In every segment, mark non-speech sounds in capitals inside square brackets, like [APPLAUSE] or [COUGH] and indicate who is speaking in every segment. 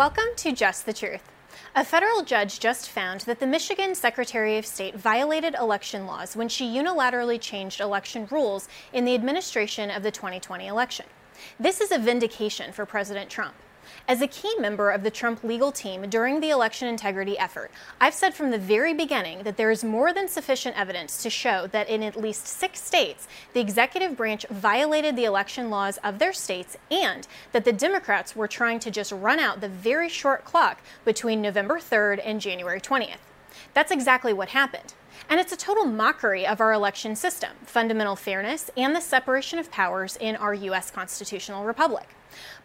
Speaker 1: Welcome to Just the Truth. A federal judge just found that the Michigan Secretary of State violated election laws when she unilaterally changed election rules in the administration of the 2020 election. This is a vindication for President Trump. As a key member of the Trump legal team during the election integrity effort, I've said from the very beginning that there is more than sufficient evidence to show that in at least six states, the executive branch violated the election laws of their states and that the Democrats were trying to just run out the very short clock between November 3rd and January 20th. That's exactly what happened. And it's a total mockery of our election system, fundamental fairness, and the separation of powers in our U.S. constitutional republic.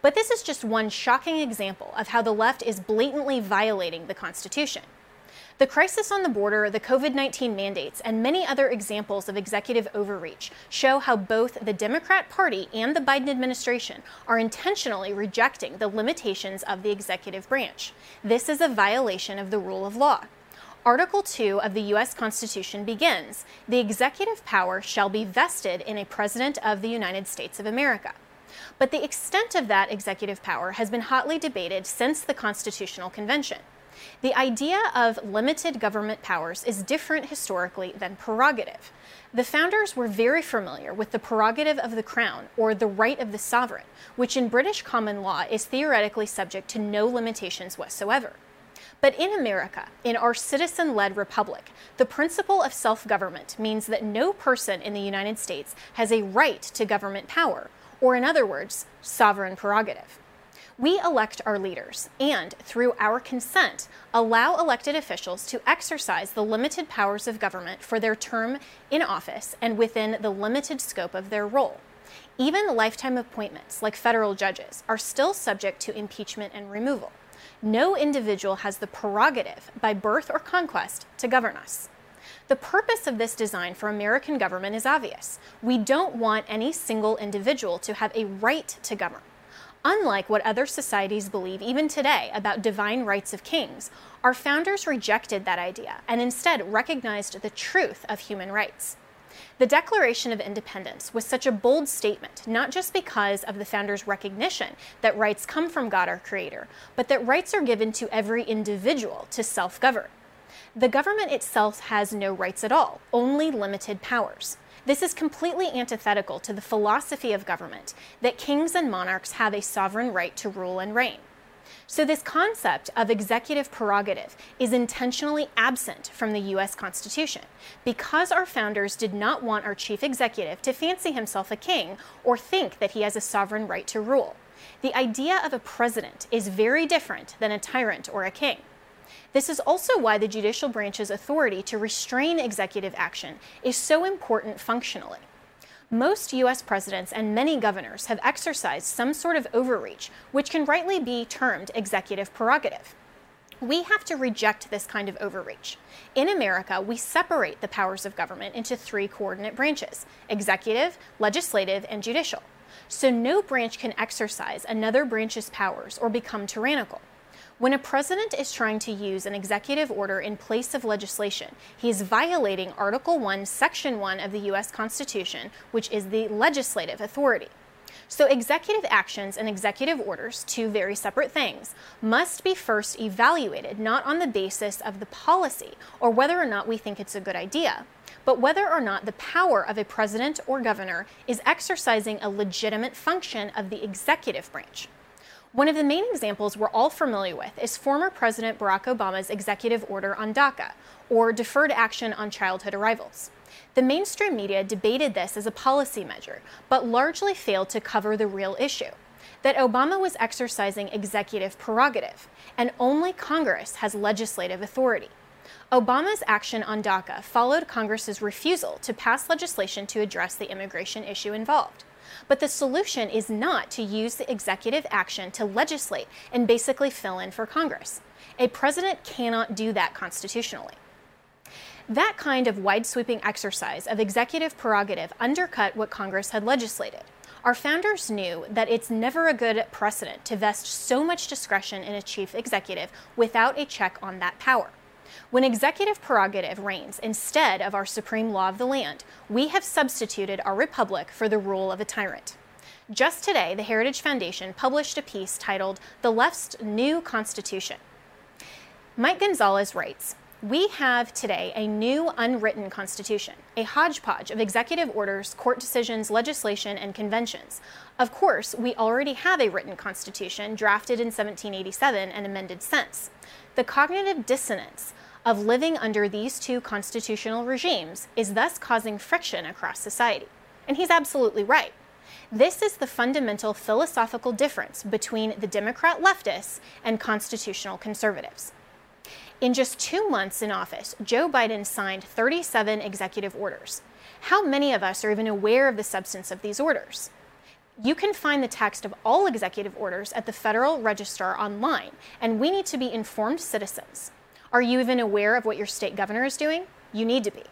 Speaker 1: But this is just one shocking example of how the left is blatantly violating the Constitution. The crisis on the border, the COVID 19 mandates, and many other examples of executive overreach show how both the Democrat Party and the Biden administration are intentionally rejecting the limitations of the executive branch. This is a violation of the rule of law. Article 2 of the U.S. Constitution begins The executive power shall be vested in a President of the United States of America. But the extent of that executive power has been hotly debated since the Constitutional Convention. The idea of limited government powers is different historically than prerogative. The founders were very familiar with the prerogative of the crown, or the right of the sovereign, which in British common law is theoretically subject to no limitations whatsoever. But in America, in our citizen led republic, the principle of self government means that no person in the United States has a right to government power, or in other words, sovereign prerogative. We elect our leaders and, through our consent, allow elected officials to exercise the limited powers of government for their term in office and within the limited scope of their role. Even lifetime appointments, like federal judges, are still subject to impeachment and removal. No individual has the prerogative, by birth or conquest, to govern us. The purpose of this design for American government is obvious. We don't want any single individual to have a right to govern. Unlike what other societies believe even today about divine rights of kings, our founders rejected that idea and instead recognized the truth of human rights. The Declaration of Independence was such a bold statement, not just because of the founders' recognition that rights come from God our Creator, but that rights are given to every individual to self govern. The government itself has no rights at all, only limited powers. This is completely antithetical to the philosophy of government that kings and monarchs have a sovereign right to rule and reign. So, this concept of executive prerogative is intentionally absent from the US Constitution because our founders did not want our chief executive to fancy himself a king or think that he has a sovereign right to rule. The idea of a president is very different than a tyrant or a king. This is also why the judicial branch's authority to restrain executive action is so important functionally. Most US presidents and many governors have exercised some sort of overreach, which can rightly be termed executive prerogative. We have to reject this kind of overreach. In America, we separate the powers of government into three coordinate branches executive, legislative, and judicial. So no branch can exercise another branch's powers or become tyrannical. When a president is trying to use an executive order in place of legislation, he is violating Article 1, Section 1 of the U.S. Constitution, which is the legislative authority. So, executive actions and executive orders, two very separate things, must be first evaluated not on the basis of the policy or whether or not we think it's a good idea, but whether or not the power of a president or governor is exercising a legitimate function of the executive branch. One of the main examples we're all familiar with is former President Barack Obama's executive order on DACA, or Deferred Action on Childhood Arrivals. The mainstream media debated this as a policy measure, but largely failed to cover the real issue that Obama was exercising executive prerogative, and only Congress has legislative authority. Obama's action on DACA followed Congress's refusal to pass legislation to address the immigration issue involved. But the solution is not to use the executive action to legislate and basically fill in for Congress. A president cannot do that constitutionally. That kind of wide sweeping exercise of executive prerogative undercut what Congress had legislated. Our founders knew that it's never a good precedent to vest so much discretion in a chief executive without a check on that power. When executive prerogative reigns instead of our supreme law of the land, we have substituted our republic for the rule of a tyrant. Just today, the Heritage Foundation published a piece titled The Left's New Constitution. Mike Gonzalez writes we have today a new unwritten constitution, a hodgepodge of executive orders, court decisions, legislation, and conventions. Of course, we already have a written constitution drafted in 1787 and amended since. The cognitive dissonance of living under these two constitutional regimes is thus causing friction across society. And he's absolutely right. This is the fundamental philosophical difference between the Democrat leftists and constitutional conservatives. In just two months in office, Joe Biden signed 37 executive orders. How many of us are even aware of the substance of these orders? You can find the text of all executive orders at the Federal Register online, and we need to be informed citizens. Are you even aware of what your state governor is doing? You need to be.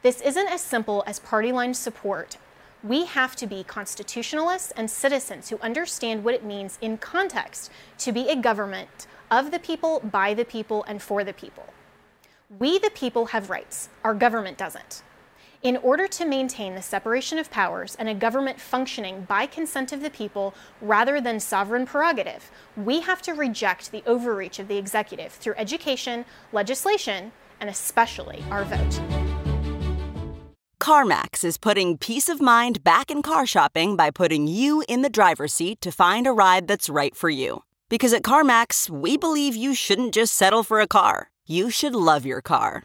Speaker 1: This isn't as simple as party line support. We have to be constitutionalists and citizens who understand what it means in context to be a government of the people, by the people, and for the people. We, the people, have rights. Our government doesn't. In order to maintain the separation of powers and a government functioning by consent of the people rather than sovereign prerogative, we have to reject the overreach of the executive through education, legislation, and especially our vote.
Speaker 2: CarMax is putting peace of mind back in car shopping by putting you in the driver's seat to find a ride that's right for you. Because at CarMax, we believe you shouldn't just settle for a car, you should love your car.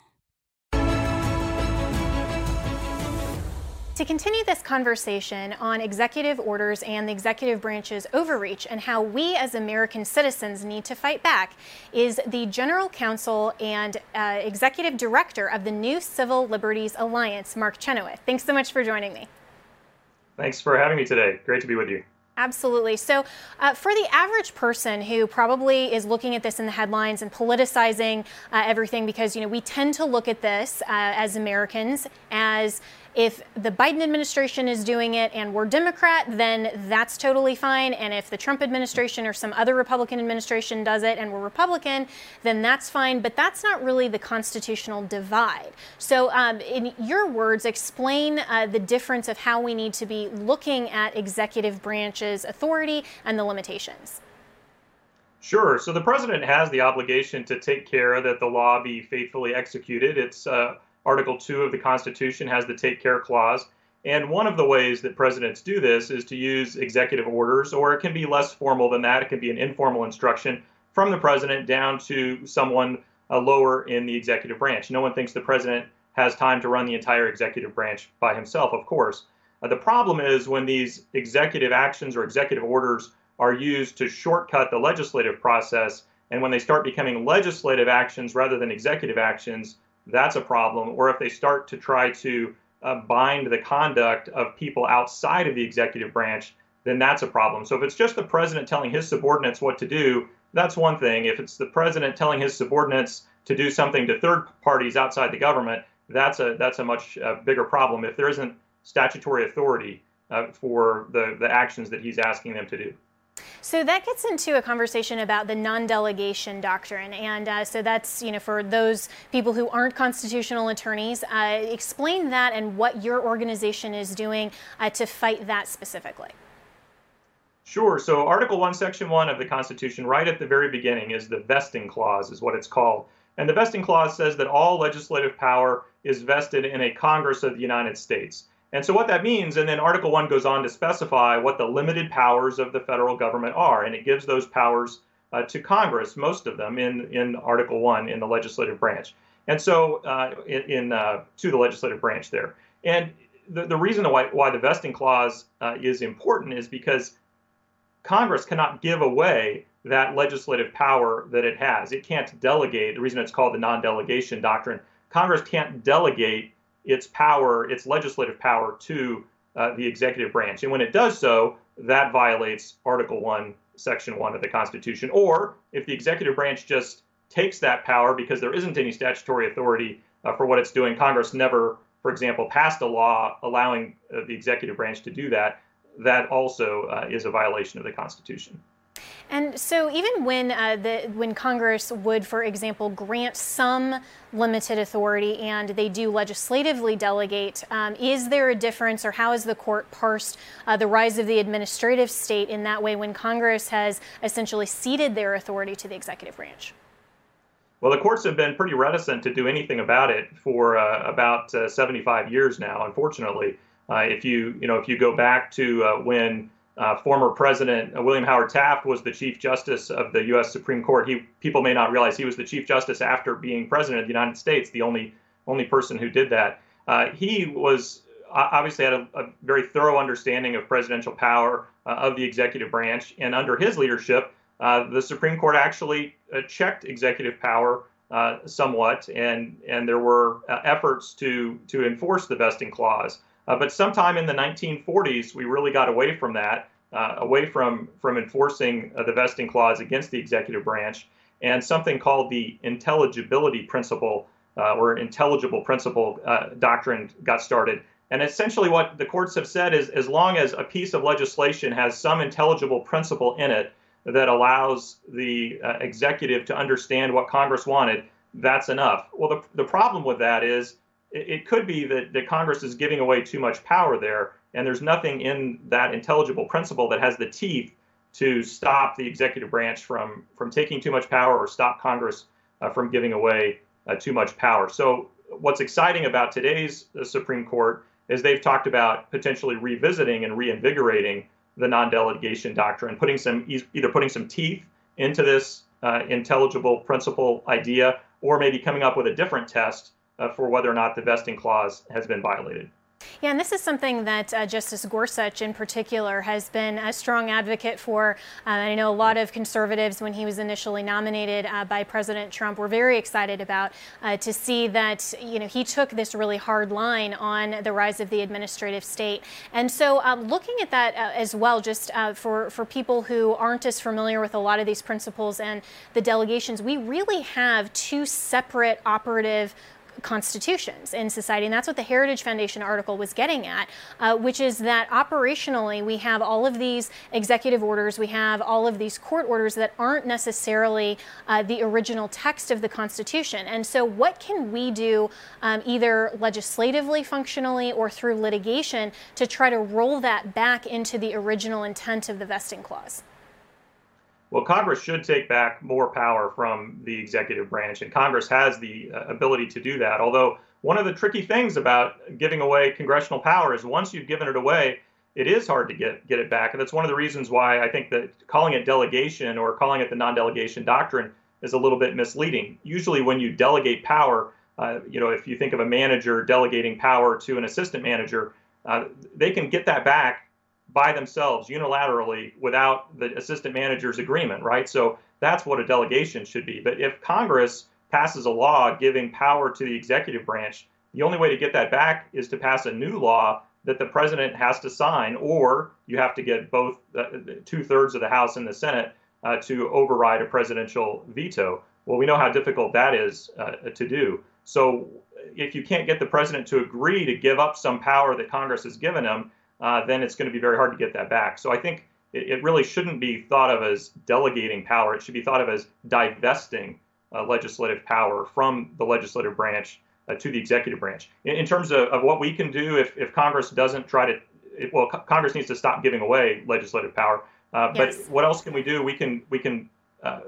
Speaker 1: To continue this conversation on executive orders and the executive branch's overreach and how we as American citizens need to fight back is the General Counsel and uh, Executive Director of the New Civil Liberties Alliance, Mark Chenoweth. Thanks so much for joining me.
Speaker 3: Thanks for having me today. Great to be with you.
Speaker 1: Absolutely. So, uh, for the average person who probably is looking at this in the headlines and politicizing uh, everything, because you know we tend to look at this uh, as Americans as if the Biden administration is doing it and we're Democrat, then that's totally fine. And if the Trump administration or some other Republican administration does it and we're Republican, then that's fine. But that's not really the constitutional divide. So, um, in your words, explain uh, the difference of how we need to be looking at executive branch's authority and the limitations.
Speaker 3: Sure. So the president has the obligation to take care that the law be faithfully executed. It's uh, Article 2 of the Constitution has the take care clause. And one of the ways that presidents do this is to use executive orders, or it can be less formal than that. It can be an informal instruction from the president down to someone uh, lower in the executive branch. No one thinks the president has time to run the entire executive branch by himself, of course. Uh, the problem is when these executive actions or executive orders are used to shortcut the legislative process, and when they start becoming legislative actions rather than executive actions, that's a problem. Or if they start to try to uh, bind the conduct of people outside of the executive branch, then that's a problem. So if it's just the president telling his subordinates what to do, that's one thing. If it's the president telling his subordinates to do something to third parties outside the government, that's a that's a much uh, bigger problem. If there isn't statutory authority uh, for the the actions that he's asking them to do.
Speaker 1: So that gets into a conversation about the non-delegation doctrine, and uh, so that's you know for those people who aren't constitutional attorneys, uh, explain that and what your organization is doing uh, to fight that specifically.
Speaker 3: Sure. So Article One, Section One of the Constitution, right at the very beginning, is the vesting clause, is what it's called, and the vesting clause says that all legislative power is vested in a Congress of the United States. And so what that means, and then Article 1 goes on to specify what the limited powers of the federal government are, and it gives those powers uh, to Congress, most of them in, in Article 1 in the legislative branch. And so uh, in, uh, to the legislative branch there. And the, the reason why, why the vesting clause uh, is important is because Congress cannot give away that legislative power that it has. It can't delegate. The reason it's called the non delegation doctrine Congress can't delegate its power, its legislative power, to uh, the executive branch. And when it does so, that violates Article 1, Section 1 of the Constitution. Or if the executive branch just takes that power because there isn't any statutory authority uh, for what it's doing, Congress never, for example, passed a law allowing uh, the executive branch to do that, that also uh, is a violation of the Constitution.
Speaker 1: And so, even when uh, the when Congress would, for example, grant some limited authority and they do legislatively delegate, um, is there a difference, or how has the court parsed uh, the rise of the administrative state in that way when Congress has essentially ceded their authority to the executive branch?
Speaker 3: Well, the courts have been pretty reticent to do anything about it for uh, about uh, 75 years now. Unfortunately, uh, if you you know if you go back to uh, when uh, former President uh, William Howard Taft was the Chief Justice of the U.S. Supreme Court. He people may not realize he was the Chief Justice after being President of the United States, the only only person who did that. Uh, he was obviously had a, a, very thorough understanding of presidential power uh, of the executive branch, and under his leadership, uh, the Supreme Court actually checked executive power. somewhat, and and there were efforts to to enforce the vesting clause. Uh, but sometime in the 1940s, we really got away from that, uh, away from, from enforcing uh, the vesting clause against the executive branch, and something called the intelligibility principle uh, or intelligible principle uh, doctrine got started. And essentially, what the courts have said is as long as a piece of legislation has some intelligible principle in it that allows the uh, executive to understand what Congress wanted, that's enough. Well, the, the problem with that is it could be that, that Congress is giving away too much power there, and there's nothing in that intelligible principle that has the teeth to stop the executive branch from from taking too much power or stop Congress uh, from giving away uh, too much power. So what's exciting about today's uh, Supreme Court is they've talked about potentially revisiting and reinvigorating the non-delegation doctrine, putting some either putting some teeth into this uh, intelligible principle idea, or maybe coming up with a different test uh, for whether or not the vesting clause has been violated.
Speaker 1: Yeah, and this is something that uh, Justice Gorsuch, in particular, has been a strong advocate for. Uh, I know a lot of conservatives, when he was initially nominated uh, by President Trump, were very excited about uh, to see that you know he took this really hard line on the rise of the administrative state. And so, um, looking at that uh, as well, just uh, for for people who aren't as familiar with a lot of these principles and the delegations, we really have two separate operative constitutions in society. And that's what the Heritage Foundation article was getting at, uh, which is that operationally we have all of these executive orders, we have all of these court orders that aren't necessarily uh, the original text of the Constitution. And so, what can we do um, either legislatively, functionally, or through litigation to try to roll that back into the original intent of the vesting clause?
Speaker 3: Well, Congress should take back more power from the executive branch, and Congress has the uh, ability to do that. Although, one of the tricky things about giving away congressional power is once you've given it away, it is hard to get, get it back. And that's one of the reasons why I think that calling it delegation or calling it the non delegation doctrine is a little bit misleading. Usually, when you delegate power, uh, you know, if you think of a manager delegating power to an assistant manager, uh, they can get that back by themselves unilaterally without the assistant manager's agreement, right? So that's what a delegation should be. But if Congress passes a law giving power to the executive branch, the only way to get that back is to pass a new law that the president has to sign, or you have to get both uh, two thirds of the House and the Senate uh, to override a presidential veto. Well, we know how difficult that is uh, to do. So if you can't get the president to agree to give up some power that Congress has given him, uh, then it's going to be very hard to get that back. So I think it, it, really shouldn't be thought of as delegating power. It should be thought of as divesting uh, legislative power from the legislative branch uh, to the executive branch. In, in terms of, of, what we can do if, if Congress doesn't try to, it, well, co- Congress needs to stop giving away legislative power. Uh, yes. But what else can we do? We can we can uh,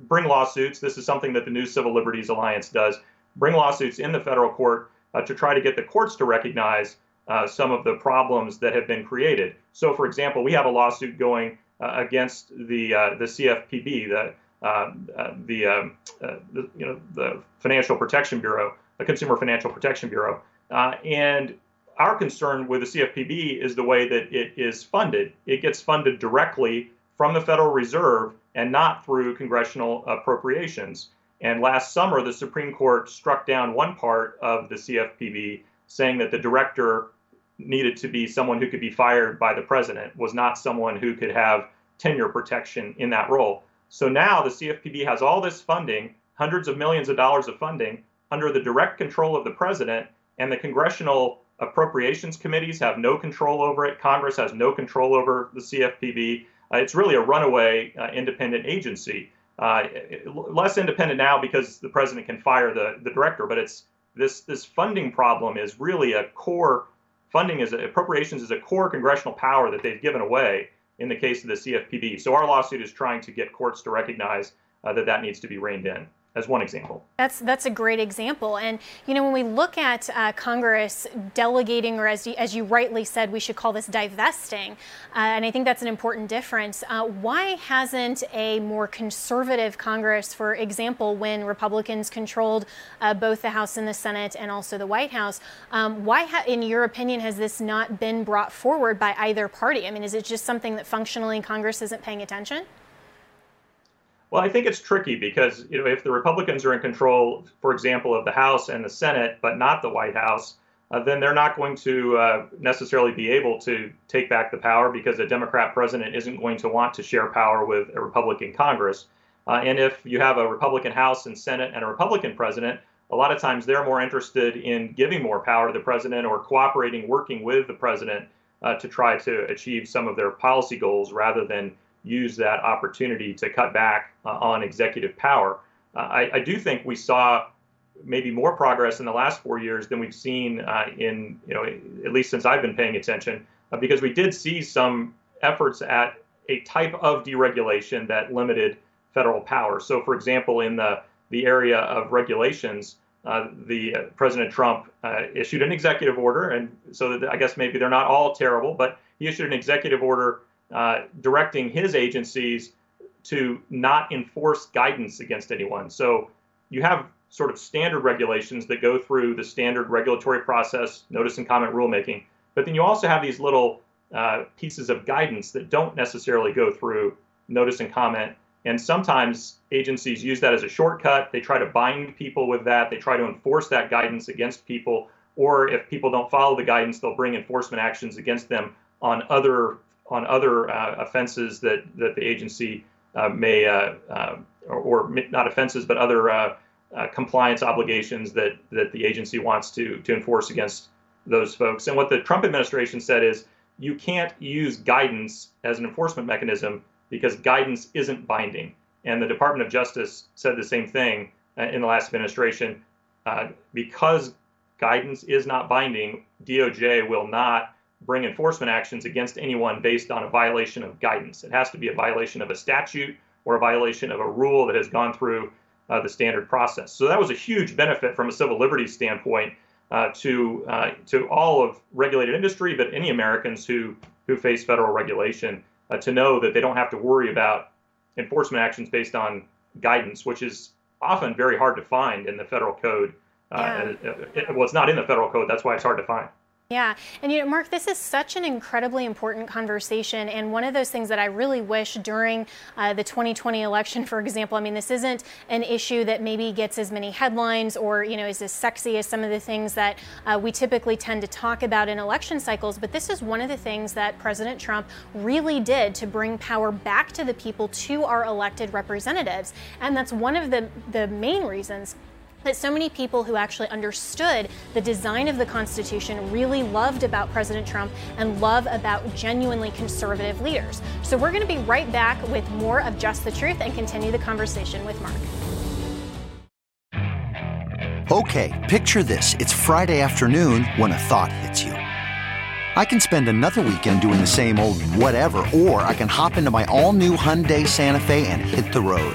Speaker 3: bring lawsuits. This is something that the New Civil Liberties Alliance does. Bring lawsuits in the federal court uh, to try to get the courts to recognize uh, some of the problems that have been created. So, for example, we have a lawsuit going uh, against the uh, the CFPB, the uh, uh, the, um, the, you know the Financial Protection Bureau, the Consumer Financial Protection Bureau, and our concern with the CFPB is the way that it is funded. It gets funded directly from the Federal Reserve and not through congressional appropriations. And last summer, the Supreme Court struck down one part of the CFPB, saying that the director needed to be someone who could be fired by the president, was not someone who could have tenure protection in that role. So now the CFPB has all this funding, hundreds of millions of dollars of funding, under the direct control of the president, and the congressional appropriations committees have no control over it. Congress has no control over the CFPB. Uh, it's really a runaway uh, independent agency. Uh, less independent now because the president can fire the, the director, but it's this this funding problem is really a core funding is appropriations is a core congressional power that they've given away in the case of the CFPB. So our lawsuit is trying to get courts to recognize uh, that that needs to be reined in as one example.
Speaker 1: That's that's a great example. And you know, when we look at uh, Congress delegating, or as you, as you rightly said, we should call this divesting, uh, and I think that's an important difference. Uh, why hasn't a more conservative Congress, for example, when Republicans controlled uh, both the House and the Senate, and also the White House, um, why, ha- in your opinion, has this not been brought forward by either party? I mean, is it just something that functionally Congress isn't paying attention?
Speaker 3: Well, I think it's tricky because you know if the Republicans are in control, for example, of the House and the Senate, but not the White House, uh, then they're not going to uh, necessarily be able to take back the power because a Democrat president isn't going to want to share power with a Republican Congress. Uh, and if you have a Republican House and Senate and a Republican president, a lot of times they're more interested in giving more power to the president or cooperating, working with the president uh, to try to achieve some of their policy goals rather than use that opportunity to cut back uh, on executive power. Uh, I, I, do think we saw maybe more progress in the last four years than we've seen uh, in, you know, at least since I've been paying attention, uh, because we did see some efforts at a type of deregulation that limited federal power. So, for example, in the the area of regulations, uh, the uh, President Trump issued an executive order, and so I guess maybe they're not all terrible, but he issued an executive order uh, directing his agencies to not enforce guidance against anyone. So you have sort of standard regulations that go through the standard regulatory process, notice and comment rulemaking. But then you also have these little uh, pieces of guidance that don't necessarily go through notice and comment. And sometimes agencies use that as a shortcut. They try to bind people with that. They try to enforce that guidance against people. Or if people don't follow the guidance, they'll bring enforcement actions against them on other on other uh, offenses that, that the agency uh, may, uh, uh or, or, not offenses, but other uh, uh, compliance obligations that, that the agency wants to, to enforce against those folks. And what the Trump administration said is you can't use guidance as an enforcement mechanism because guidance isn't binding. And the Department of Justice said the same thing in the last administration. because guidance is not binding, DOJ will not bring enforcement actions against anyone based on a violation of guidance. It has to be a violation of a statute or a violation of a rule that has gone through uh, the standard process. So that was a huge benefit from a civil liberties standpoint uh, to uh, to all of regulated industry, but any Americans who who face federal regulation uh, to know that they don't have to worry about enforcement actions based on guidance, which is often very hard to find in the federal code. Uh, yeah. It, well, it's not in the federal code. That's why it's hard to find.
Speaker 1: Yeah, and you know, Mark, this is such an incredibly important conversation, and one of those things that I really wish during uh, the 2020 election, [LAUGHS] for example, I mean, this isn't an issue that maybe gets as many headlines or you know is as sexy as some of the things that uh, we typically tend to talk about in election cycles, but this is one of the things that President Trump really did to bring power back to the people, to our elected representatives, and that's one of the the main reasons that so many people who actually understood the design of the Constitution really loved about President Trump and love about genuinely conservative leaders. So we're going to be right back with more of Just the Truth and continue the conversation with Mark.
Speaker 4: Okay, picture this. It's Friday afternoon when a thought hits you. I can spend another weekend doing the same old whatever, or I can hop into my all new Hyundai Santa Fe and hit the road.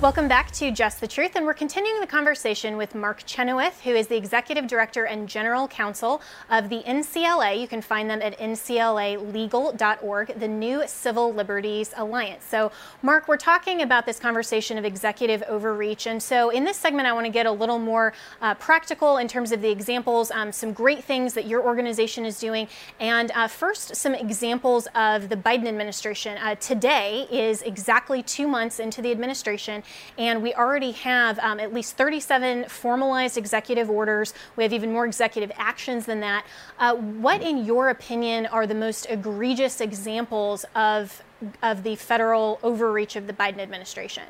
Speaker 1: Welcome back to Just the Truth, and we're continuing the conversation with Mark Chenoweth, who is the Executive Director and General Counsel of the NCLA. You can find them at nclalegal.org, the New Civil Liberties Alliance. So, Mark, we're talking about this conversation of executive overreach, and so in this segment, I want to get a little more uh, practical in terms of the examples, um, some great things that your organization is doing, and uh, first, some examples of the Biden administration. Uh, today is exactly two months into the administration and we already have um, at least 37 formalized executive orders. We have even more executive actions than that. Uh, what, in your opinion, are the most egregious examples of, of the federal overreach of the Biden administration?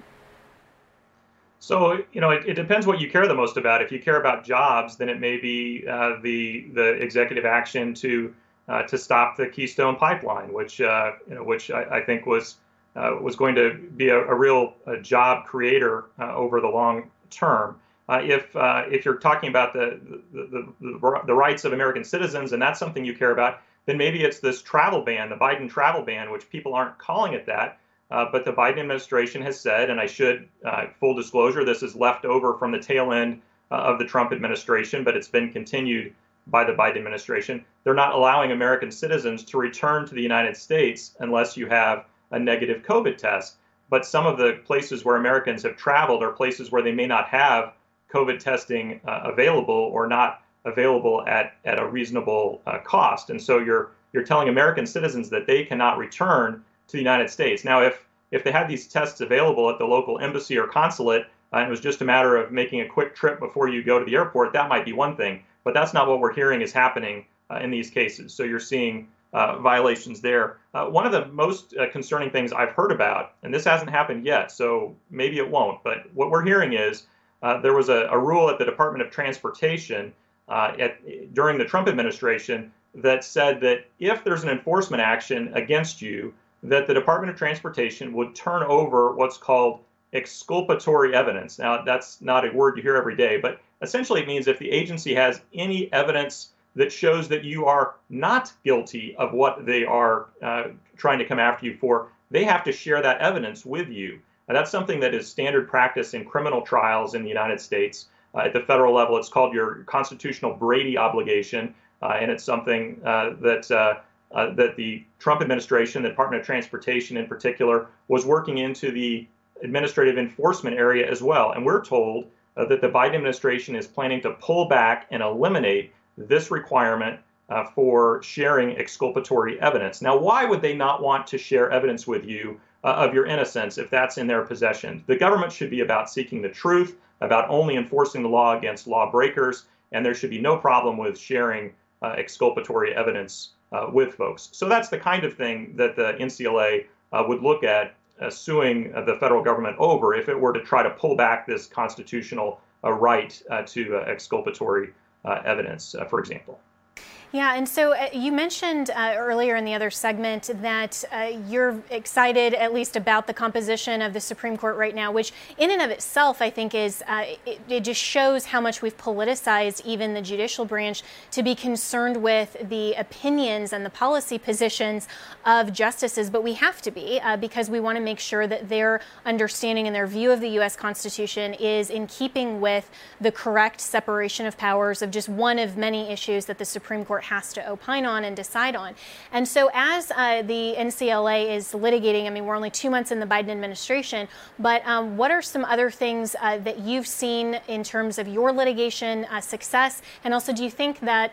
Speaker 3: So you know, it, it, depends what you care the most about. If you care about jobs, then it may be uh, the the executive action to uh, to stop the Keystone Pipeline, which uh, you know, which I, I, think was uh, was going to be a, a real a job creator uh, over the long term. Uh, if uh, if you're talking about the the, the the, rights of American citizens and that's something you care about, then maybe it's this travel ban, the Biden travel ban, which people aren't calling it that. Uh, but the Biden administration has said, and I should, uh, full disclosure, this is left over from the tail end of the Trump administration, but it's been continued by the Biden administration. They're not allowing American citizens to return to the United States unless you have a negative COVID test. But some of the places where Americans have traveled are places where they may not have COVID testing uh, available or not available at, at a reasonable uh, cost. And so you're you're telling American citizens that they cannot return to the United States. Now, if if they had these tests available at the local embassy or consulate, uh, and it was just a matter of making a quick trip before you go to the airport, that might be one thing. But that's not what we're hearing is happening uh, in these cases. So you're seeing violations there. Uh, one of the most uh, concerning things I've heard about, and this hasn't happened yet, so maybe it won't, but what we're hearing is uh, there was a, a, rule at the Department of Transportation uh, at, during the Trump administration that said that if there's an enforcement action against you, that the Department of Transportation would turn over what's called exculpatory evidence. Now, that's not a word you hear every day, but essentially it means if the agency has any evidence that shows that you are not guilty of what they are uh, trying to come after you for, they have to share that evidence with you. And that's something that is standard practice in criminal trials in the United States. Uh, at the federal level, it's called your constitutional Brady obligation, uh, and it's something uh, that uh, uh, that the Trump administration, the Department of Transportation in particular, was working into the administrative enforcement area as well. And we're told that the Biden administration is planning to pull back and eliminate this requirement uh, for sharing exculpatory evidence. Now, why would they not want to share evidence with you uh, of your innocence if that's in their possession? The government should be about seeking the truth, about only enforcing the law against lawbreakers, and there should be no problem with sharing uh, exculpatory evidence uh, with folks. So that's the kind of thing that the NCLA uh, would look at uh, suing the federal government over if it were to try to pull back this constitutional right to exculpatory evidence, uh, for example.
Speaker 1: Yeah, and so uh, you mentioned uh, earlier in the other segment that uh, you're excited, at least about the composition of the Supreme Court right now, which, in and of itself, I think is uh, it, it, just shows how much we've politicized even the judicial branch to be concerned with the opinions and the policy positions of justices. But we have to be uh, because we want to make sure that their understanding and their view of the U.S. Constitution is in keeping with the correct separation of powers of just one of many issues that the Supreme Court court has to opine on and decide on. And so, as uh, the NCLA is litigating, I mean, we're only two months in the Biden administration, but um, what are some other things uh, that you've seen in terms of your litigation uh, success? And also, do you think that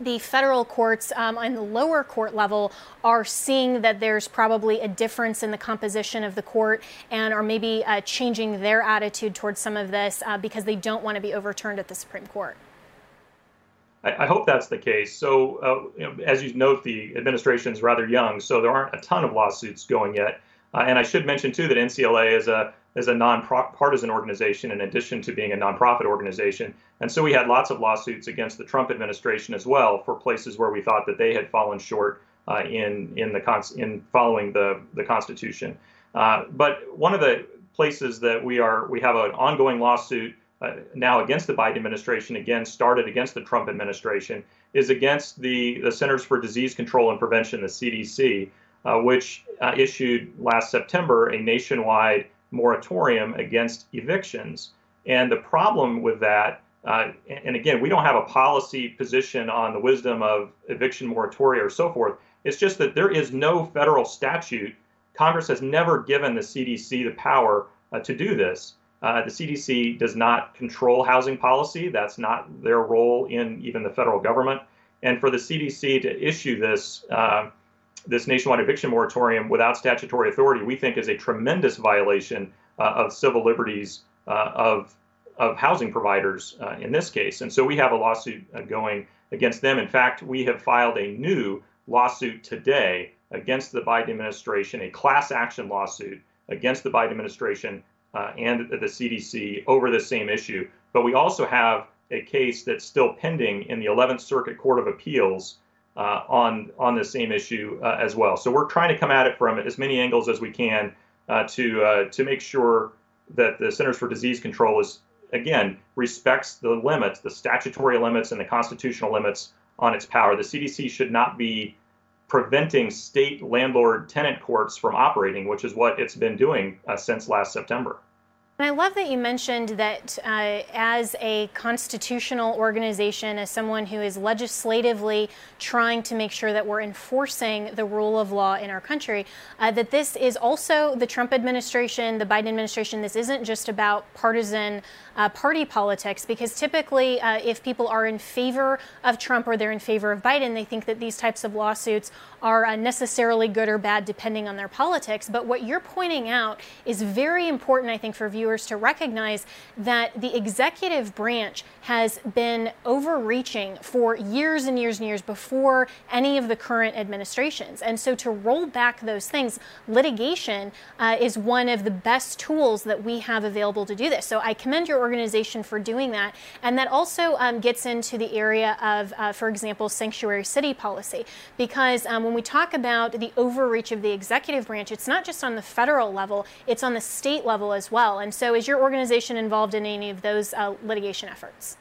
Speaker 1: the federal courts um, on the lower court level are seeing that there's probably a difference in the composition of the court and are maybe uh, changing their attitude towards some of this uh, because they don't want to be overturned at the Supreme Court.
Speaker 3: I, hope that's the case. So, uh, you know, as you note, the administration is rather young, so there aren't a ton of lawsuits going yet. Uh, and I should mention too that NCLA is a is a non-partisan organization in addition to being a nonprofit organization. And so we had lots of lawsuits against the Trump administration as well for places where we thought that they had fallen short uh, in in the cons- in following the the Constitution. Uh, but one of the places that we are we have an ongoing lawsuit uh, now against the Biden administration, again started against the Trump administration, is against the, the Centers for Disease Control and Prevention, the CDC, uh, which uh, issued last September a nationwide moratorium against evictions. And the problem with that, uh, and again, we don't have a policy position on the wisdom of eviction moratoria or so forth. It's just that there is no federal statute. Congress has never given the CDC the power uh, to do this. Uh, the CDC does not control housing policy. That's not their role in even the federal government. And for the CDC to issue this uh, this nationwide eviction moratorium without statutory authority, we think is a tremendous violation uh, of civil liberties uh, of of housing providers uh, in this case. And so we have a lawsuit uh, going against them. In fact, we have filed a new lawsuit today against the Biden administration, a class action lawsuit against the Biden administration uh, and the CDC over the same issue. But we also have a case that's still pending in the 11th Circuit Court of Appeals uh, on on the same issue uh, as well. So we're trying to come at it from as many angles as we can uh, to uh, to make sure that the Centers for Disease Control is again respects the limits, the statutory limits and the constitutional limits on its power. The CDC should not be preventing state landlord tenant courts from operating, which is what it's been doing uh, since last September.
Speaker 1: And I love that you mentioned that uh, as a constitutional organization, as someone who is legislatively trying to make sure that we're enforcing the rule of law in our country, uh, that this is also the Trump administration, the Biden administration. This isn't just about partisan uh, party politics, because typically, uh, if people are in favor of Trump or they're in favor of Biden, they think that these types of lawsuits are uh, necessarily good or bad depending on their politics. But what you're pointing out is very important, I think, for viewers to recognize that the executive branch has been overreaching for years and years and years before any of the current administrations. And so to roll back those things, litigation uh, is one of the best tools that we have available to do this. So I commend your organization for doing that. And that also um, gets into the area of, uh, for example, sanctuary city policy. Because um, when we talk about the overreach of the executive branch, it's not just on the federal level, it's on the state level as well. And so is your organization involved in any of those uh, litigation efforts?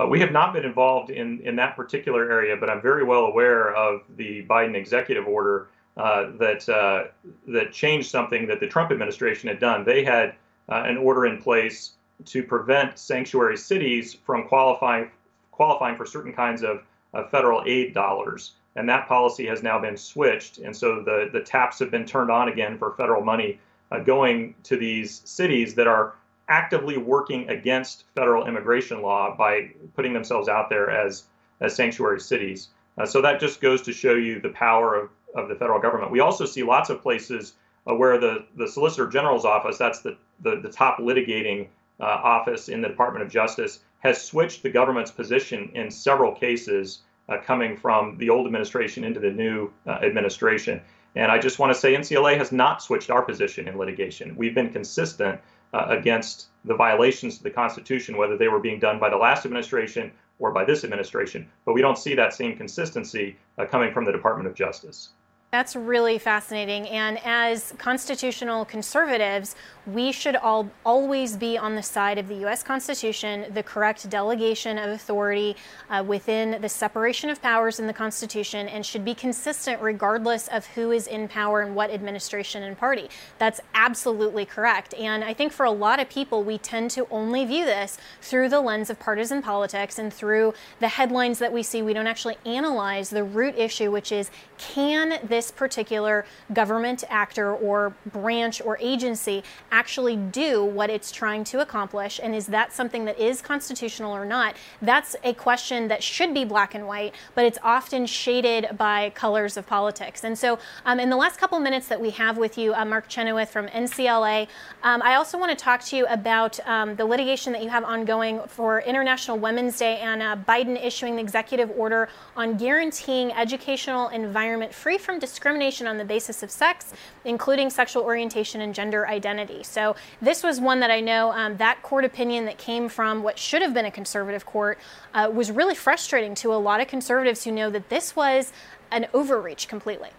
Speaker 3: Uh, we have not been involved in, in that particular area, but I'm very well aware of the Biden executive order uh, that uh, that changed something that the Trump administration had done. They had uh, an order in place to prevent sanctuary cities from qualifying qualifying for certain kinds of, of federal aid dollars. And that policy has now been switched. And so the, the taps have been turned on again for federal money uh, going to these cities that are actively working against federal immigration law by putting themselves out there as, as sanctuary cities. Uh, so that just goes to show you the power of, of the federal government. We also see lots of places uh, where the, the Solicitor General's office, that's the, the, the top litigating uh, office in the Department of Justice, has switched the government's position in several cases uh, coming from the old administration into the new uh, administration. And I just want to say NCLA has not switched our position in litigation. We've been consistent uh, against the violations of the Constitution, whether they were being done by the last administration or by this administration. But we don't see that same consistency uh, coming from the Department of Justice.
Speaker 1: That's really fascinating. And as constitutional conservatives, we should all always be on the side of the U.S. Constitution, the correct delegation of authority uh, within the separation of powers in the Constitution, and should be consistent regardless of who is in power and what administration and party. That's absolutely correct. And I think for a lot of people, we tend to only view this through the lens of partisan politics and through the headlines that we see. We don't actually analyze the root issue, which is can this this particular government actor or branch or agency actually do what it's trying to accomplish? And is that something that is constitutional or not? That's a question that should be black and white, but it's often shaded by colors of politics. And so, um, in the last couple minutes that we have with you, uh, Mark Chenoweth from NCLA, um, I also want to talk to you about um, the litigation that you have ongoing for International Women's Day and uh, Biden issuing the executive order on guaranteeing educational environment free from discrimination discrimination on the basis of sex, including sexual orientation and gender identity. So this was one that I know um, that court opinion that came from what should have been a conservative court uh, was really frustrating to a lot of conservatives who know that this was an overreach completely.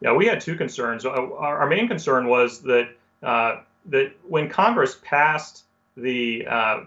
Speaker 3: Yeah, we had two concerns. Uh, our main concern was that uh, that when Congress passed the uh,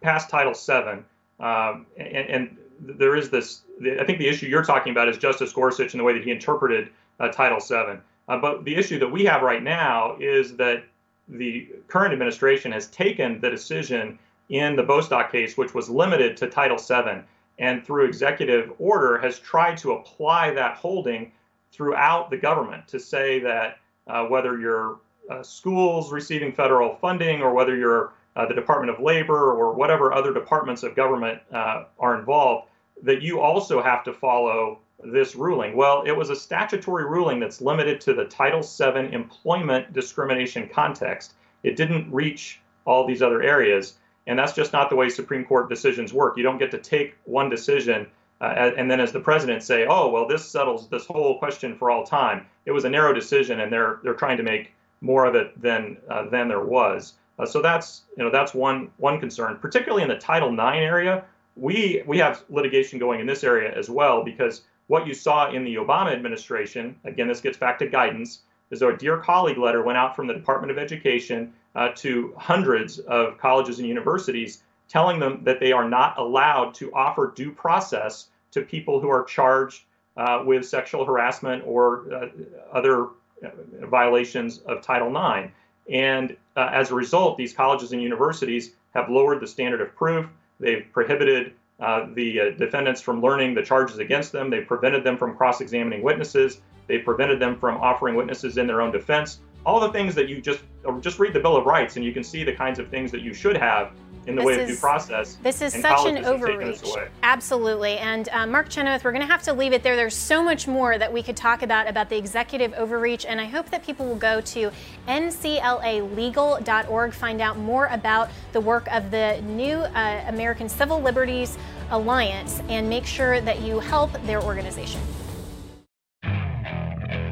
Speaker 3: passed Title VII, um, and, and, there is this I think the issue you're talking about is Justice Gorsuch and the way that he interpreted uh, Title VII. Uh, but the issue that we have right now is that the current administration has taken the decision in the Bostock case, which was limited to Title VII, and through executive order has tried to apply that holding throughout the government to say that uh, whether you're uh, schools receiving federal funding or whether you're uh, the Department of Labor or whatever other departments of government uh, are involved, that you also have to follow this ruling? Well, it was a statutory ruling that's limited to the Title VII employment discrimination context. It didn't reach all these other areas. And that's just not the way Supreme Court decisions work. You don't get to take one decision uh, and then, as the president, say, "Oh, well, this settles this whole question for all time." It was a narrow decision, and they're they're trying to make more of it than uh, than there was. Uh, so that's you know that's one one concern, particularly in the Title IX area. We we have litigation going in this area as well because what you saw in the Obama administration, again, this gets back to guidance, is a dear colleague letter went out from the Department of Education uh, to hundreds of colleges and universities telling them that they are not allowed to offer due process to people who are charged uh, with sexual harassment or uh, other uh, violations of Title IX. And uh, as a result, these colleges and universities have lowered the standard of proof. They've prohibited uh, the uh, defendants from learning the charges against them. They've prevented them from cross examining witnesses. They've prevented them from offering witnesses in their own defense. All the things that you just just read the Bill of Rights and you can see the kinds of things that you should have in the
Speaker 1: this
Speaker 3: way
Speaker 1: is,
Speaker 3: of due process.
Speaker 1: This is such an overreach. Absolutely. And uh, Mark Chenoweth, we're going to have to leave it there. There's so much more that we could talk about about the executive overreach. And I hope that people will go to nclalegal.org, find out more about the work of the new uh, American Civil Liberties Alliance, and make sure that you help their organization.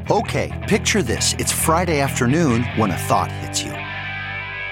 Speaker 4: Okay, picture this. It's Friday afternoon when a thought hits you.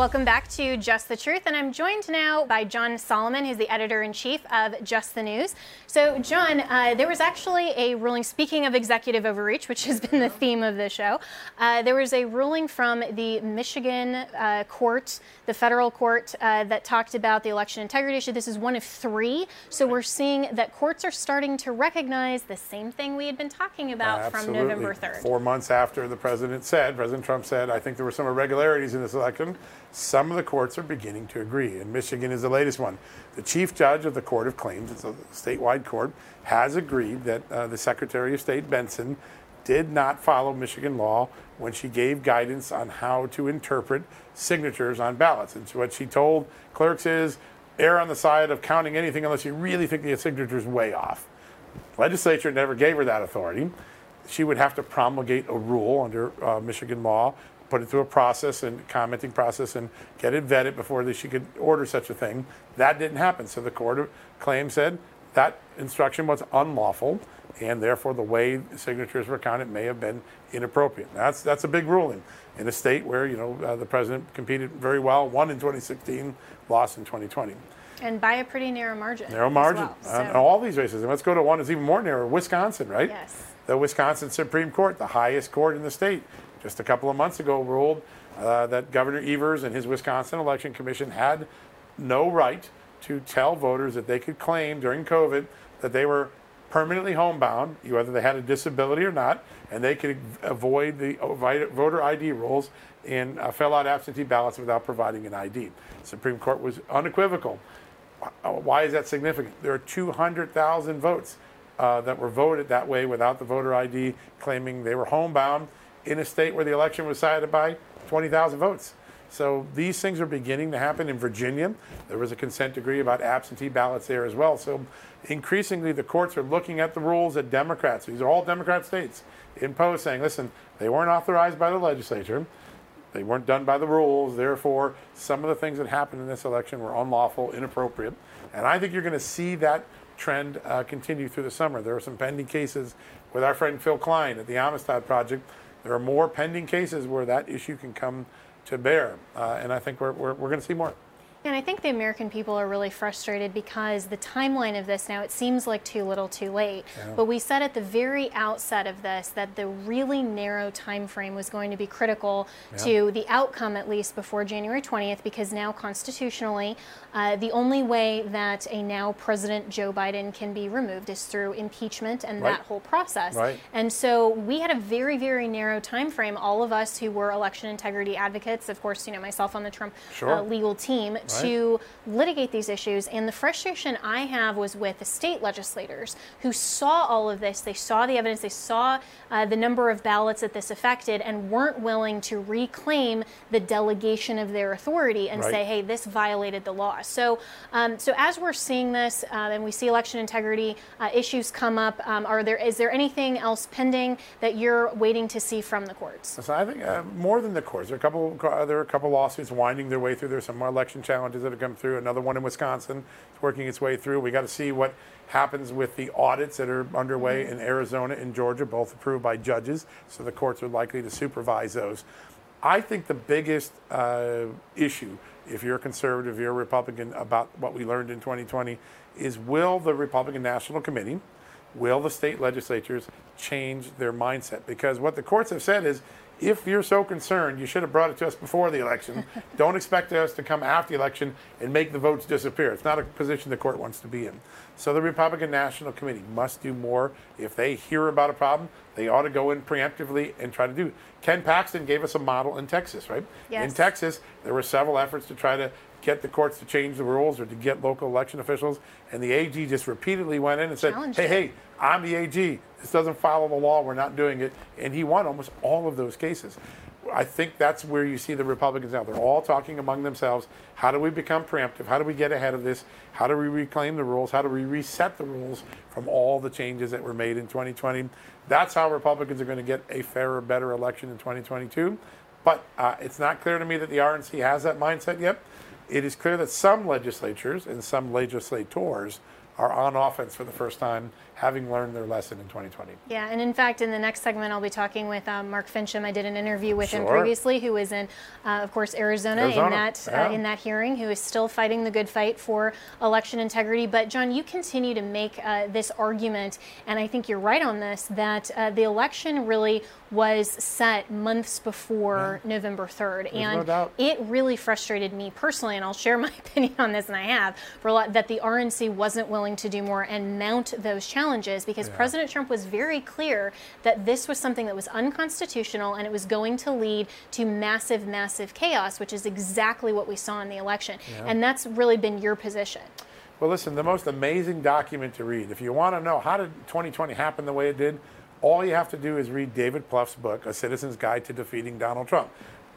Speaker 1: Welcome back to Just the Truth, and I'm joined now by John Solomon, who's the editor in chief of Just the News. So, John, uh, there was actually a ruling, speaking of executive overreach, which has been the theme of the show, uh, there was a ruling from the Michigan uh, court, the federal court, uh, that talked about the election integrity issue. This is one of three. So, we're seeing that courts are starting to recognize the same thing we had been talking about from November 3rd.
Speaker 5: Four months after the president said, President Trump said, I think there were some irregularities in this election some of the courts are beginning to agree, and Michigan is the latest one. The chief judge of the Court of Claims, it's a statewide court, has agreed that uh, the Secretary of State Benson did not follow Michigan law when she gave guidance on how to interpret signatures on ballots. And so what she told clerks is err on the side of counting anything unless you really think the signature is way off. Legislature never gave her that authority. She would have to promulgate a rule under uh, Michigan law put it through a process and commenting process and get it vetted before she could order such a thing. That didn't happen. So the court of claims said that instruction was unlawful, and therefore the way signatures were counted may have been inappropriate. That's that's a big ruling in a state where you know uh, the president competed very well, won in 2016, lost in 2020.
Speaker 1: And by a pretty narrow margin.
Speaker 5: Narrow margin. Well, so. uh, all these races. And let's go to one that's even more narrow Wisconsin, right?
Speaker 1: Yes.
Speaker 5: The Wisconsin Supreme Court, the highest court in the state, just a couple of months ago ruled uh, that Governor Evers and his Wisconsin Election Commission had no right to tell voters that they could claim during COVID that they were permanently homebound, whether they had a disability or not, and they could avoid the voter ID rules and uh, fill out absentee ballots without providing an ID. Supreme Court was unequivocal. Why is that significant? There are 200,000 votes uh, that were voted that way without the voter ID, claiming they were homebound in a state where the election was decided by 20,000 votes. So these things are beginning to happen in Virginia. There was a consent decree about absentee ballots there as well. So increasingly, the courts are looking at the rules that Democrats, these are all Democrat states, impose, saying, listen, they weren't authorized by the legislature. They weren't done by the rules. Therefore, some of the things that happened in this election were unlawful, inappropriate. And I think you're going to see that trend uh, continue through the summer. There are some pending cases with our friend Phill Kline at the Amistad Project there are more pending cases where that issue can come to bear. Uh, and I think we're, we're, we're going to see more.
Speaker 1: And I think the American people are really frustrated because the timeline of this now, it seems like too little too late. Yeah. But we said at the very outset of this that the really narrow time frame was going to be critical yeah. to the outcome, at least before January 20th, because now constitutionally, uh, the only way that a now President Joe Biden can be removed is through impeachment and right. that whole process.
Speaker 5: Right.
Speaker 1: And so we had a very, very narrow time frame. All of us who were election integrity advocates, of course, you know, myself on the Trump
Speaker 5: sure. uh,
Speaker 1: legal team, right. to litigate these issues. And the frustration I have was with the state legislators who saw all of this. They saw the evidence, they saw uh, the number of ballots that this affected, and weren't willing to reclaim the delegation of their authority and
Speaker 5: right.
Speaker 1: say, hey, this violated the law. So, um, so as we're seeing this uh, and we see election integrity uh, issues come up, um, are there is there anything else pending that you're waiting to see from the courts?
Speaker 5: So I think uh, more than the courts. There are a couple. There are a couple lawsuits winding their way through. There's some more election challenges that have come through. Another one in Wisconsin is working its way through. We got to see what happens with the audits that are underway mm-hmm. in Arizona and Georgia, both approved by judges. So the courts are likely to supervise those. I think the biggest uh, issue, if you're a conservative, you're a Republican, about what we learned in 2020, is will the Republican National Committee, will the state legislatures change their mindset? Because what the courts have said is if you're so concerned, you should have brought it to us before the election. [LAUGHS] Don't expect us to come after the election and make the votes disappear. It's not a position the court wants to be in. So the Republican National Committee must do more. If they hear about a problem, they ought to go in preemptively and try to do. It. Ken Paxton gave us a model in Texas, right?
Speaker 1: Yes.
Speaker 5: In Texas, there were several efforts to try to get the courts to change the rules or to get local election officials, and the AG just repeatedly went in and said, "Hey, hey, I'm the AG. This doesn't follow the law. We're not doing it." And he won almost all of those cases. I think that's where you see the Republicans now. They're all talking among themselves. How do we become preemptive? How do we get ahead of this? How do we reclaim the rules? How do we reset the rules from all the changes that were made in 2020? That's how Republicans are going to get a fairer, better election in 2022. But uh, it's not clear to me that the RNC has that mindset yet. It is clear that some legislatures and some legislators are on offense for the first time having learned their lesson in 2020.
Speaker 1: Yeah, and in fact, in the next segment, I'll be talking with um, Mark Finchem. I did an interview with
Speaker 5: sure.
Speaker 1: him previously, who was in, uh, of course, Arizona,
Speaker 5: Arizona.
Speaker 1: in that
Speaker 5: yeah.
Speaker 1: uh, in that hearing, who is still fighting the good fight for election integrity. But John, you continue to make uh, this argument, and I think you're right on this, that uh, the election really was set months before yeah. November 3rd,
Speaker 5: There's
Speaker 1: and
Speaker 5: no
Speaker 1: it really frustrated me personally, and I'll share [LAUGHS] my opinion on this, and I have, for a lot, that the RNC wasn't willing to do more and mount those challenges because yeah. President Trump was very clear that this was something that was unconstitutional and it was going to lead to massive, massive chaos, which is exactly what we saw in the election. Yeah. And that's really been your position.
Speaker 5: Well, listen, the most amazing document to read. If you want to know how did 2020 happen the way it did, all you have to do is read David Plouffe's book, A Citizen's Guide to Defeating Donald Trump.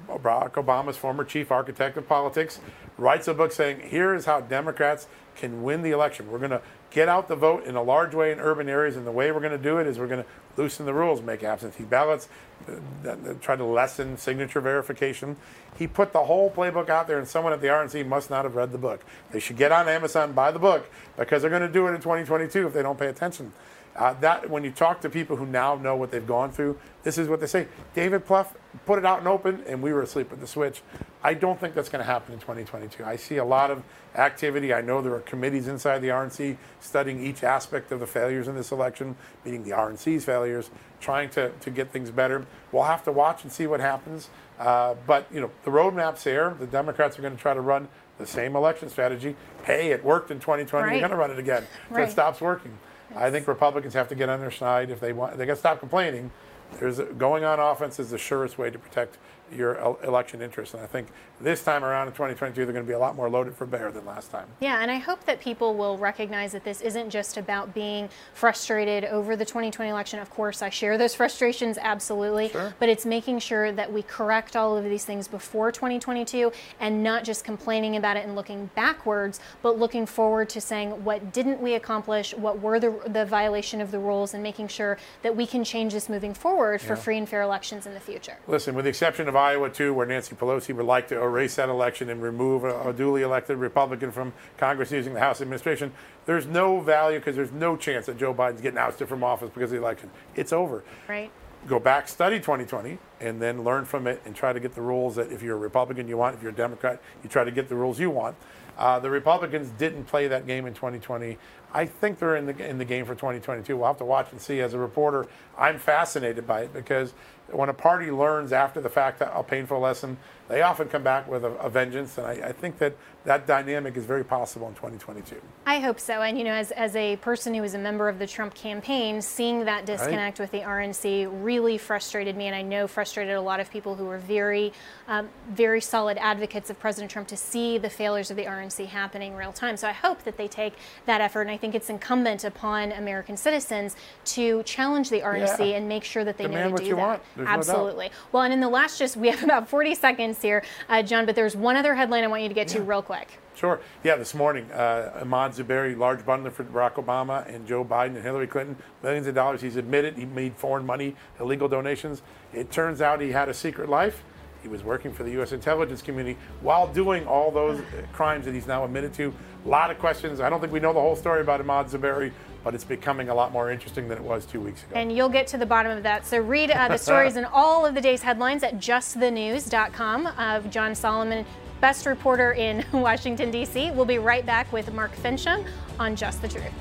Speaker 5: Barack Obama's former chief architect of politics writes a book saying, here is how Democrats can win the election. We're going to get out the vote in a large way in urban areas, and the way we're going to do it is we're going to loosen the rules, make absentee ballots, uh, try to lessen signature verification. He put the whole playbook out there, and someone at the RNC must not have read the book. They should get on Amazon, buy the book, because they're going to do it in 2022 if they don't pay attention. Uh, that when you talk to people who now know what they've gone through, this is what they say. David Plouffe put it out and open, and we were asleep at the switch. I don't think that's going to happen in 2022. I see a lot of activity. I know there are committees inside the RNC studying each aspect of the failures in this election, meaning the RNC's failures, trying to, to get things better. We'll have to watch and see what happens. Uh, but you know, the roadmap's there. The Democrats are going to try to run the same election strategy. Hey, it worked in 2020.
Speaker 1: Right.
Speaker 5: You're going to run it again.
Speaker 1: Right.
Speaker 5: If it stops working. I think Republicans have to get on their side if they want. They got to stop complaining. There's going on offense is the surest way to protect your election interests. And I think this time around in 2022, they're going to be a lot more loaded for bear than last time.
Speaker 1: Yeah, and I hope that people will recognize that this isn't just about being frustrated over the 2020 election. Of course, I share those [LAUGHS] frustrations absolutely,
Speaker 5: sure.
Speaker 1: but it's making sure that we correct all of these things before 2022 and not just complaining about it and looking backwards, but looking forward to saying what didn't we accomplish, what were the, the violation of the rules, and making sure that we can change this moving forward for
Speaker 5: yeah.
Speaker 1: free and fair elections in the future.
Speaker 5: Listen, with the exception of Iowa, too, where Nancy Pelosi would like to erase that election and remove a, a duly elected Republican from Congress using the House administration, there's no value because there's no chance that Joe Biden's getting ousted from office because of the election. It's over.
Speaker 1: Right.
Speaker 5: go back, study 2020, and then learn from it and try to get the rules that if you're a Republican you want, if you're a Democrat, you try to get the rules you want. Uh, the Republicans didn't play that game in 2020. I think they're in the in the game for 2022. We'll have to watch and see. As a reporter, I'm fascinated by it because when a party learns after the fact a painful lesson, they often come back with a, a vengeance. And I, I, think that that dynamic is very possible in 2022.
Speaker 1: I hope so. And, you know, as, as a person who was a member of the Trump campaign, seeing that disconnect right. with the RNC really frustrated me. And I know frustrated a lot of people who were very, um, very solid advocates of President Trump to see the failures of the RNC happening real time. So I hope that they take that effort. And I think it's incumbent upon American citizens to challenge the RNC yeah. and make sure that they
Speaker 5: Demand
Speaker 1: know to
Speaker 5: do that.
Speaker 1: Want. Absolutely.
Speaker 5: No
Speaker 1: well, and in the last just, we have about 40 seconds here, uh, John, but there's one other headline I want you to get yeah. to real quick.
Speaker 5: Sure. Yeah, this morning, uh, Ahmad Zuberi, large bundler for Barack Obama and Joe Biden and Hillary Clinton, millions of dollars. He's admitted he made foreign money, illegal donations. It turns out he had a secret life. He was working for the U.S. intelligence community while doing all those crimes that he's now admitted to. A lot of questions. I don't think we know the whole story about Ahmad Zuberi, but it's becoming a lot more interesting than it was two weeks ago.
Speaker 1: And you'll get to the bottom of that. So read uh, the [LAUGHS] stories and all of the day's headlines at justthenews.com of John Solomon, best reporter in [LAUGHS] Washington, D.C. We'll be right back with Mark Finchem on Just the Truth.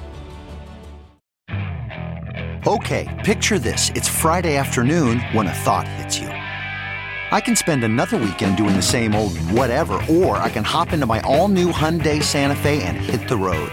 Speaker 4: Okay, picture this. It's Friday afternoon when a thought hits you. I can spend another weekend doing the same old whatever, or I can hop into my all new Hyundai Santa Fe and hit the road.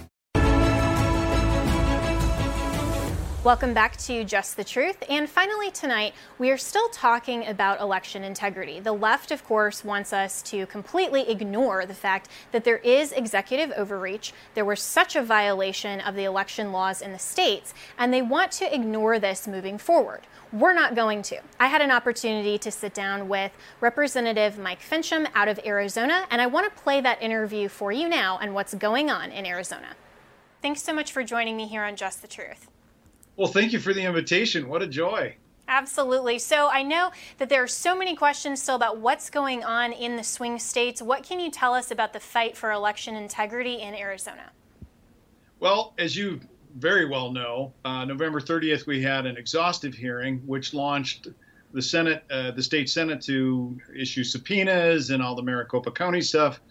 Speaker 1: Welcome back to Just the Truth. And finally, tonight, we are still talking about election integrity. The left, of course, wants us to completely ignore the fact that there is executive overreach. There was such a violation of the election laws in the states, and they want to ignore this moving forward. We're not going to. I had an opportunity to sit down with Representative Mike Finchem out of Arizona, and I want to play that interview for you now and what's going on in Arizona. Thanks so much for joining me here on Just the Truth.
Speaker 6: Well, thank you for the invitation. What a joy.
Speaker 1: Absolutely. So I know that there are so many questions still about what's going on in the swing states. What can you tell us about the fight for election integrity in Arizona?
Speaker 6: Well, as you very well know, uh, November 30th, we had an exhaustive hearing which launched the Senate, uh, the state Senate to issue subpoenas and all the Maricopa County stuff.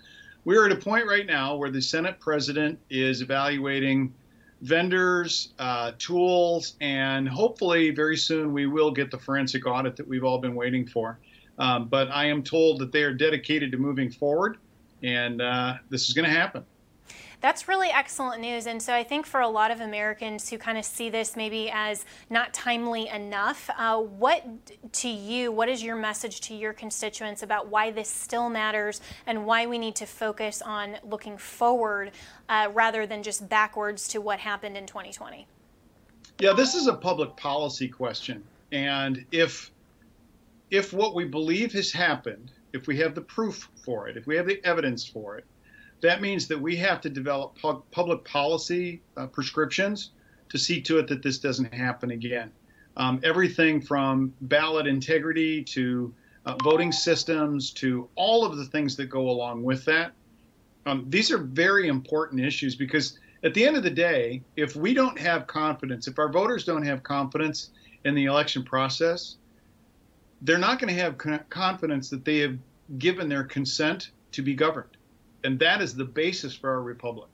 Speaker 6: We're at a point right now where the Senate president is evaluating vendors, uh, tools, and hopefully very soon we will get the forensic audit that we've all been waiting for. Um, but I am told that they are dedicated to moving forward, and uh, this is going to happen.
Speaker 1: That's really excellent news. And so I think for a lot of Americans who kind of see this maybe as not timely enough, uh, what to you, what is your message to your constituents about why this still matters and why we need to focus on looking forward uh, rather than just backwards to what happened in 2020?
Speaker 6: Yeah, this is a public policy question. And if if what we believe has happened, if we have the proof for it, if we have the evidence for it, that means that we have to develop pu- public policy uh, prescriptions to see to it that this doesn't happen again. Um, everything from ballot integrity to uh, voting systems to all of the things that go along with that. Um, these are very important issues because at the end of the day, if we don't have confidence, if our voters don't have confidence in the election process, they're not going to have confidence that they have given their consent to be governed and that is the basis for our republic.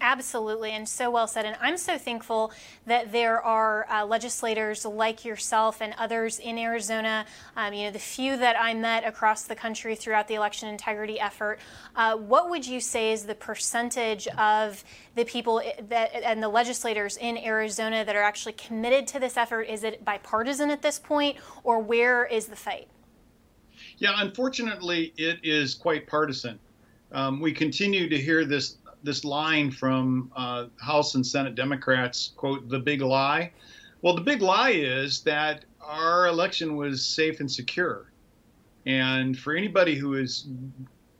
Speaker 1: Absolutely, and so well said. And I'm so thankful that there are uh, legislators like yourself and others in Arizona. Um, you know, the few that I met across the country throughout the election integrity effort. Uh, what would you say is the percentage of the people that and the legislators in Arizona that are actually committed to this effort? Is it bipartisan at this point, or where is the fight?
Speaker 6: Yeah, unfortunately, it is quite partisan um, we continue to hear this this line from uh, House and Senate Democrats, quote, the big lie. Well, the big lie is that our election was safe and secure. And for anybody who has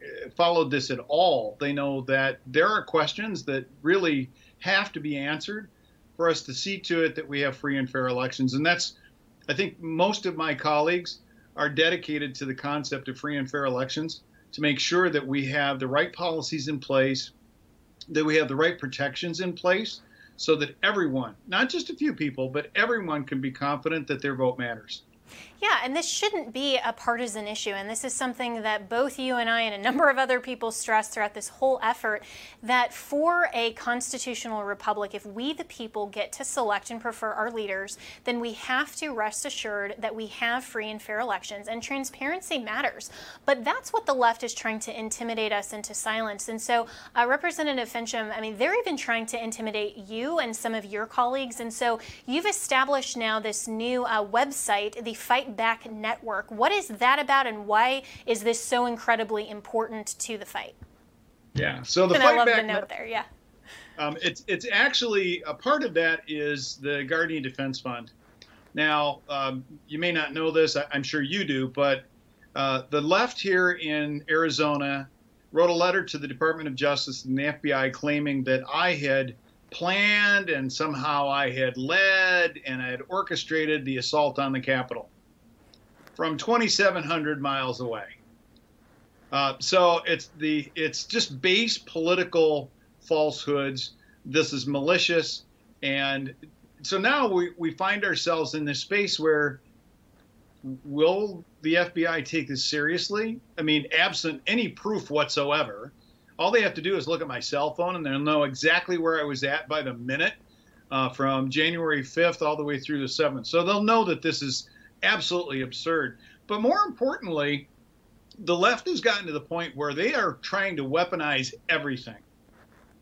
Speaker 6: uh, followed this at all, they know that there are questions that really have to be answered. for us to see to it that we have free and fair elections. And that's, I think, most of my colleagues are dedicated to the concept of free and fair elections to make sure that we have the right policies in place, that we have the right protections in place, so that everyone, not just a few people, but everyone can be confident that their vote matters.
Speaker 1: Yeah, and this shouldn't be a partisan issue. And this is something that both you and I and a number of other people stress throughout this whole effort that for a constitutional republic, if we, the people, get to select and prefer our leaders, then we have to rest assured that we have free and fair elections. And transparency matters. But that's what the left is trying to intimidate us into silence. And so, uh, Representative Finchem, I mean, they're even trying to intimidate you and some of your colleagues. And so, you've established now this new uh, website, the Fight Back Network. What is that about, and why is this so incredibly important to the fight?
Speaker 6: Yeah. So the
Speaker 1: and
Speaker 6: Fight
Speaker 1: I love
Speaker 6: Back
Speaker 1: the note there. Yeah. [LAUGHS]
Speaker 6: Um, it's it's actually a part of that is the Guardian Defense Fund. Now, um, you may not know this. I, am sure you do, but uh, the left here in Arizona wrote a letter to the Department of Justice and the FBI claiming that I had planned and somehow I had led and I had orchestrated the assault on the Capitol from 2,700 miles away. Uh, so it's the it's just base political falsehoods. This is malicious, and so now we, we find ourselves in this space where will the FBI take this seriously? I mean, absent any proof whatsoever, all they have to do is look at my cell phone and they'll know exactly where I was at by the minute uh, from January 5th all the way through the 7th. So they'll know that this is absolutely absurd. But more importantly, the left has gotten to the point where they are trying to weaponize everything.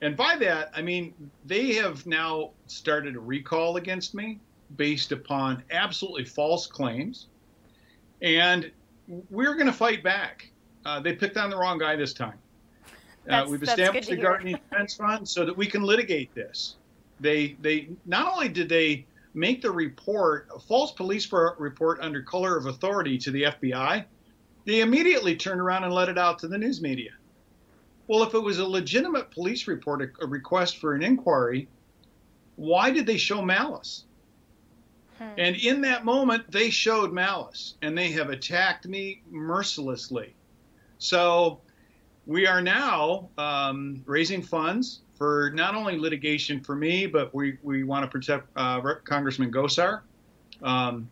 Speaker 6: And by that, I mean they have now started a recall against me based upon absolutely false claims. And we're going to fight back. Uh, they picked on the wrong guy this time. Uh, we've established the Guardian Defense Fund so that we can litigate this. They, they not only did they make the report, a false police report under color of authority to the FBI, they immediately turned around and let it out to the news media. Well, if it was a legitimate police report, a, request for an inquiry, why did they show malice? Hmm. And in that moment, they showed malice and they have attacked me mercilessly. So we are now um, raising funds for not only litigation for me, but we, we want to protect uh, Congressman Gosar, um,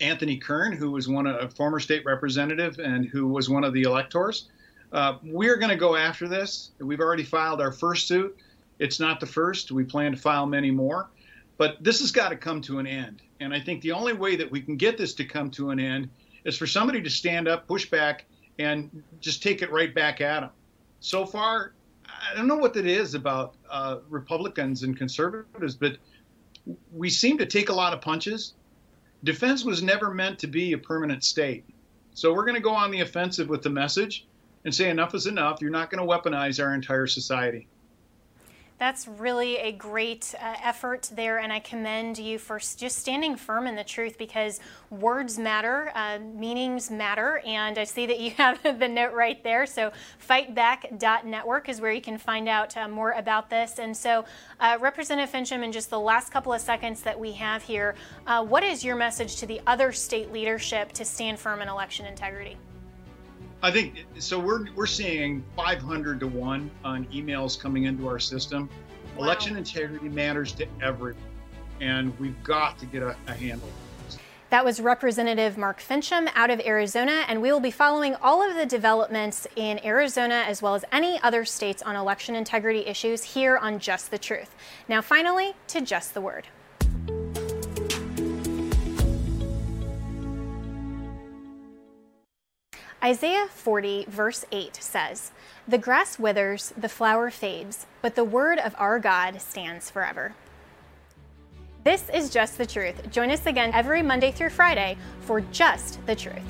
Speaker 6: Anthony Kern, who was one a former state representative and who was one of the electors. Uh, we're going to go after this. We've already filed our first suit. It's not the first. We plan to file many more. But this has got to come to an end. And I think the only way that we can get this to come to an end is for somebody to stand up, push back, and just take it right back at them. So far, I don't know what it is about uh, Republicans and conservatives, but we seem to take a lot of punches. Defense was never meant to be a permanent state. So we're going to go on the offensive with the message and say enough is enough. You're not going to weaponize our entire society.
Speaker 1: That's really a great uh, effort there, and I commend you for just standing firm in the truth because words matter, uh, meanings matter, and I see that you [LAUGHS] have the note right there. So, fightback.network is where you can find out uh, more about this. And so, uh, Representative Finchem, in just the last couple of seconds that we have here, uh, what is your message to the other state leadership to stand firm in election integrity?
Speaker 6: I think so. We're we're seeing 500 to one on emails coming into our system. Wow. Election integrity matters to everyone, and we've got to get a, a handle. On this.
Speaker 1: That was Representative Mark Finchem out of Arizona, and we will be following all of the developments in Arizona as well as any other states on election integrity issues here on Just the Truth. Now, finally, to Just the Word. Isaiah 40, verse 8 says, The grass withers, the flower fades, but the word of our God stands forever. This is Just the Truth. Join us again every Monday through Friday for Just the Truth.